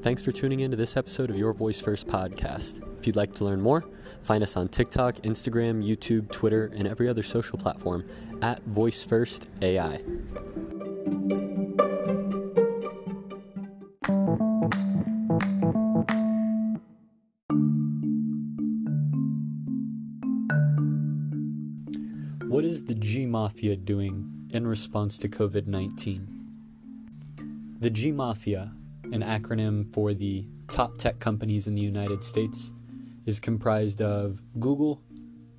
Thanks for tuning in to this episode of Your Voice First podcast. If you'd like to learn more, find us on TikTok, Instagram, YouTube, Twitter, and every other social platform at Voice First AI. What is the G Mafia doing in response to COVID 19? The G Mafia, an acronym for the top tech companies in the United States, is comprised of Google,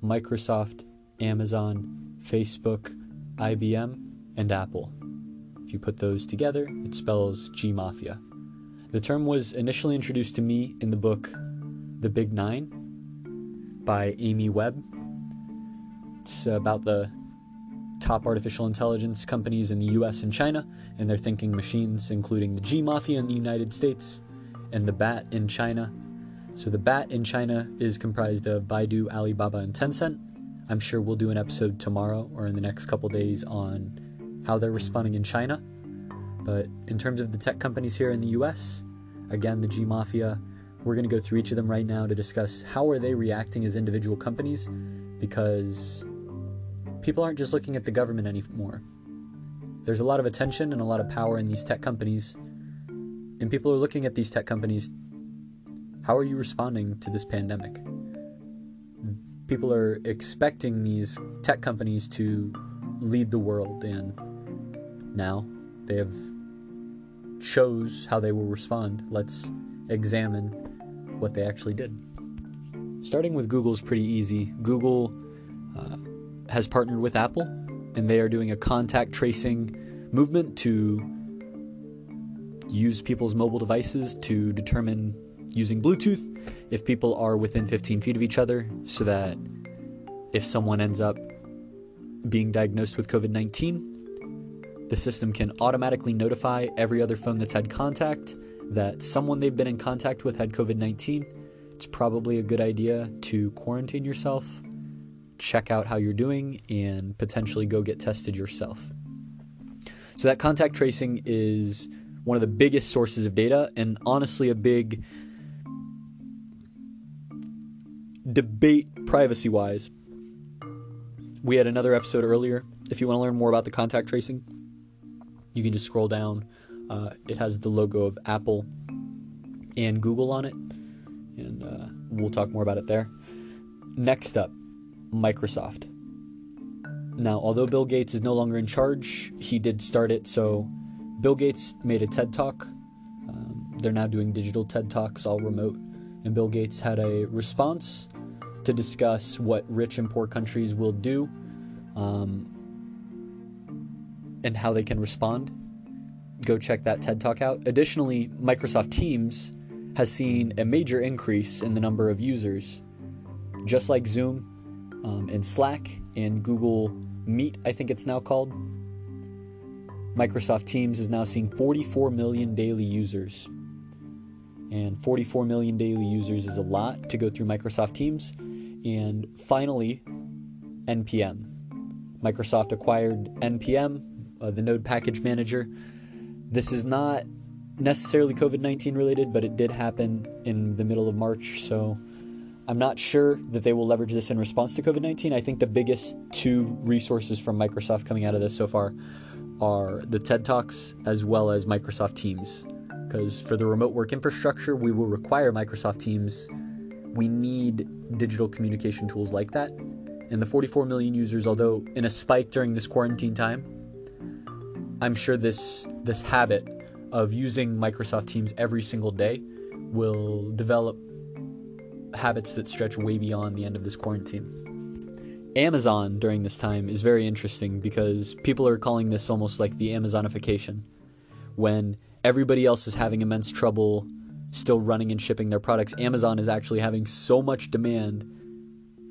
Microsoft, Amazon, Facebook, IBM, and Apple. If you put those together, it spells G Mafia. The term was initially introduced to me in the book The Big Nine by Amy Webb. It's about the top artificial intelligence companies in the US and China and their thinking machines, including the G Mafia in the United States and the BAT in China. So, the BAT in China is comprised of Baidu, Alibaba, and Tencent. I'm sure we'll do an episode tomorrow or in the next couple days on how they're responding in China. But in terms of the tech companies here in the US, again, the G Mafia, we're going to go through each of them right now to discuss how are they reacting as individual companies because people aren't just looking at the government anymore. There's a lot of attention and a lot of power in these tech companies, and people are looking at these tech companies. How are you responding to this pandemic? People are expecting these tech companies to lead the world, and now they have chose how they will respond. Let's examine what they actually did. Starting with Google is pretty easy. Google has partnered with Apple, and they are doing a contact tracing movement to use people's mobile devices to determine using Bluetooth if people are within 15 feet of each other, so that if someone ends up being diagnosed with COVID 19, the system can automatically notify every other phone that's had contact that someone they've been in contact with had COVID 19. It's probably a good idea to quarantine yourself check out how you're doing and potentially go get tested yourself. So, that contact tracing is one of the biggest sources of data and honestly a big debate privacy wise. We had another episode earlier. If you want to learn more about the contact tracing, you can just scroll down. Uh, it has the logo of Apple and Google on it, and uh, we'll talk more about it there. Next up, Microsoft. Now, although Bill Gates is no longer in charge, he did start it. So, Bill Gates made a TED Talk. Um, they're now doing digital TED Talks, all remote. And Bill Gates had a response to discuss what rich and poor countries will do um, and how they can respond. Go check that TED Talk out. Additionally, Microsoft Teams has seen a major increase in the number of users. Just like Zoom, um, and Slack and Google Meet, I think it's now called. Microsoft Teams is now seeing 44 million daily users. And 44 million daily users is a lot to go through Microsoft Teams. And finally, NPM. Microsoft acquired NPM, uh, the Node Package Manager. This is not necessarily COVID 19 related, but it did happen in the middle of March, so I'm not sure that they will leverage this in response to COVID 19. I think the biggest two resources from Microsoft coming out of this so far are the TED Talks as well as Microsoft Teams. Because for the remote work infrastructure, we will require Microsoft Teams. We need digital communication tools like that. And the 44 million users, although in a spike during this quarantine time, I'm sure this this habit of using Microsoft Teams every single day will develop habits that stretch way beyond the end of this quarantine. Amazon during this time is very interesting because people are calling this almost like the Amazonification. When everybody else is having immense trouble still running and shipping their products, Amazon is actually having so much demand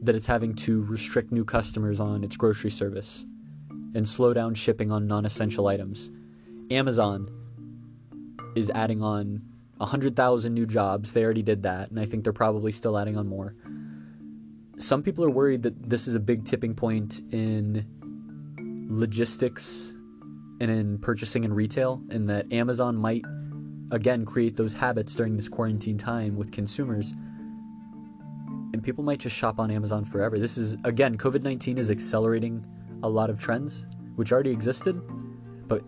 that it's having to restrict new customers on its grocery service and slow down shipping on non essential items. Amazon is adding on 100,000 new jobs. They already did that, and I think they're probably still adding on more. Some people are worried that this is a big tipping point in logistics and in purchasing and retail, and that Amazon might again create those habits during this quarantine time with consumers and people might just shop on Amazon forever. This is again COVID-19 is accelerating a lot of trends which already existed, but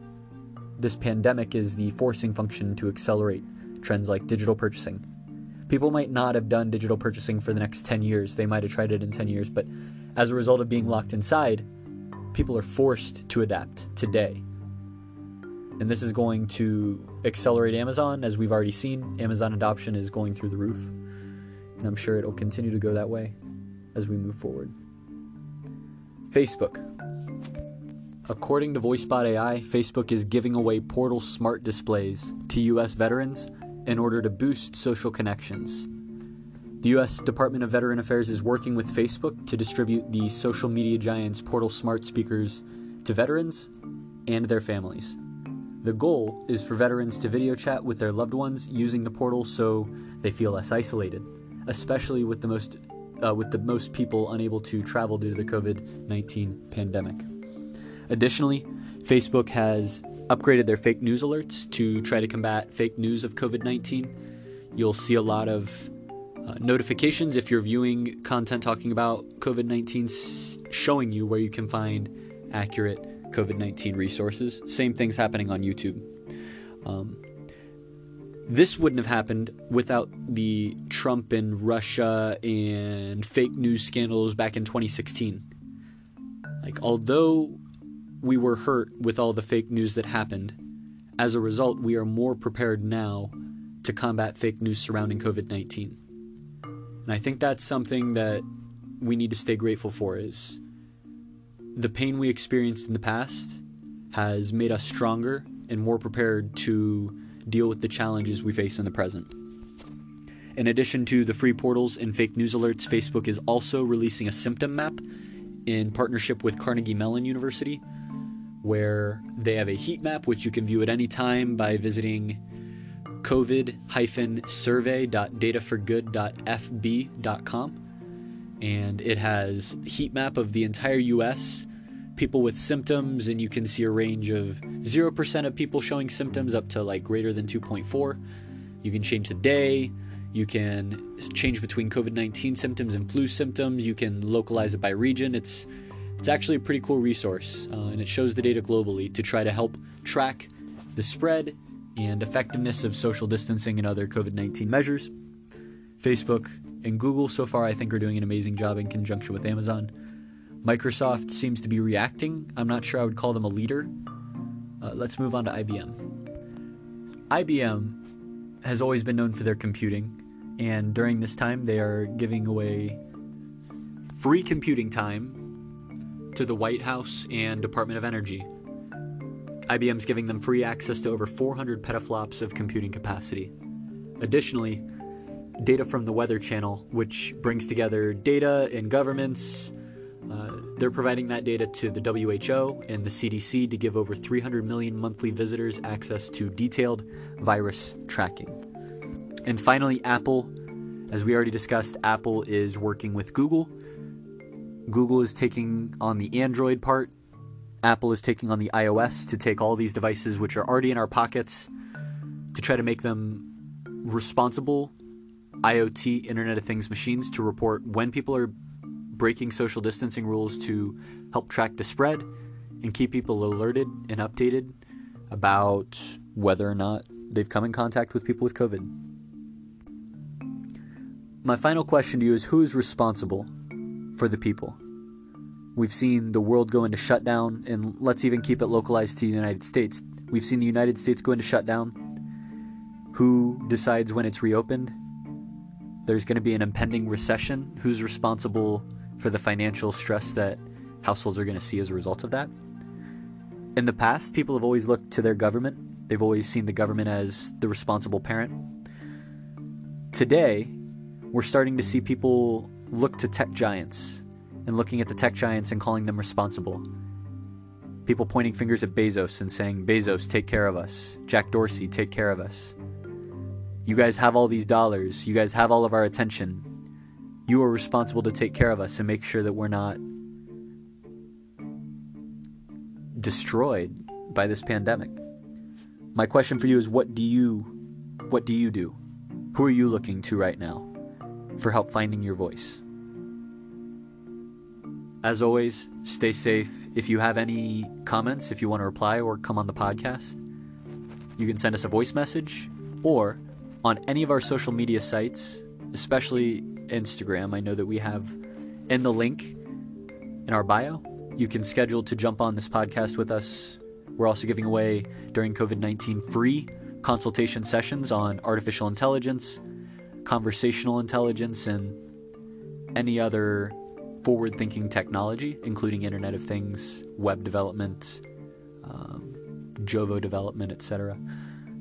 this pandemic is the forcing function to accelerate trends like digital purchasing. People might not have done digital purchasing for the next 10 years. They might have tried it in 10 years, but as a result of being locked inside, people are forced to adapt today. And this is going to accelerate Amazon, as we've already seen. Amazon adoption is going through the roof. And I'm sure it'll continue to go that way as we move forward. Facebook. According to VoiceBot AI, Facebook is giving away Portal smart displays to US veterans in order to boost social connections. The US Department of Veteran Affairs is working with Facebook to distribute the social media giant's Portal smart speakers to veterans and their families. The goal is for veterans to video chat with their loved ones using the portal so they feel less isolated, especially with the most uh, with the most people unable to travel due to the COVID-19 pandemic. Additionally, Facebook has upgraded their fake news alerts to try to combat fake news of COVID-19. You'll see a lot of uh, notifications if you're viewing content talking about COVID 19, s- showing you where you can find accurate COVID 19 resources. Same things happening on YouTube. Um, this wouldn't have happened without the Trump and Russia and fake news scandals back in 2016. Like, although we were hurt with all the fake news that happened, as a result, we are more prepared now to combat fake news surrounding COVID 19. And I think that's something that we need to stay grateful for is the pain we experienced in the past has made us stronger and more prepared to deal with the challenges we face in the present. In addition to the free portals and fake news alerts, Facebook is also releasing a symptom map in partnership with Carnegie Mellon University, where they have a heat map which you can view at any time by visiting covid-survey.dataforgood.fb.com. And it has heat map of the entire US, people with symptoms, and you can see a range of 0% of people showing symptoms up to like greater than 2.4. You can change the day, you can change between COVID 19 symptoms and flu symptoms, you can localize it by region. It's it's actually a pretty cool resource, uh, and it shows the data globally to try to help track the spread and effectiveness of social distancing and other COVID 19 measures. Facebook and Google, so far, I think, are doing an amazing job in conjunction with Amazon. Microsoft seems to be reacting. I'm not sure I would call them a leader. Uh, let's move on to IBM. IBM has always been known for their computing, and during this time, they are giving away free computing time to the White House and Department of Energy. IBM's giving them free access to over 400 petaflops of computing capacity. Additionally, data from the Weather Channel, which brings together data and governments, uh, they're providing that data to the WHO and the CDC to give over 300 million monthly visitors access to detailed virus tracking. And finally, Apple. As we already discussed, Apple is working with Google. Google is taking on the Android part Apple is taking on the iOS to take all these devices, which are already in our pockets, to try to make them responsible IoT, Internet of Things machines, to report when people are breaking social distancing rules to help track the spread and keep people alerted and updated about whether or not they've come in contact with people with COVID. My final question to you is who is responsible for the people? We've seen the world go into shutdown, and let's even keep it localized to the United States. We've seen the United States go into shutdown. Who decides when it's reopened? There's going to be an impending recession. Who's responsible for the financial stress that households are going to see as a result of that? In the past, people have always looked to their government. They've always seen the government as the responsible parent. Today, we're starting to see people look to tech giants and looking at the tech giants and calling them responsible. People pointing fingers at Bezos and saying, Bezos, take care of us. Jack Dorsey, take care of us. You guys have all these dollars. You guys have all of our attention. You are responsible to take care of us and make sure that we're not destroyed by this pandemic. My question for you is what do you What do you do? Who are you looking to right now for help finding your voice? As always, stay safe. If you have any comments, if you want to reply or come on the podcast, you can send us a voice message or on any of our social media sites, especially Instagram. I know that we have in the link in our bio, you can schedule to jump on this podcast with us. We're also giving away during COVID 19 free consultation sessions on artificial intelligence, conversational intelligence, and any other forward thinking technology, including Internet of Things, web development, um, Jovo development, etc.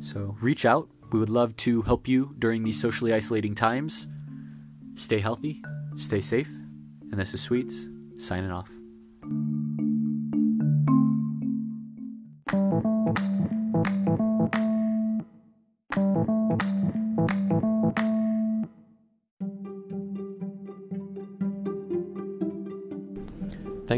So reach out. We would love to help you during these socially isolating times. Stay healthy, stay safe, and this is Sweets signing off.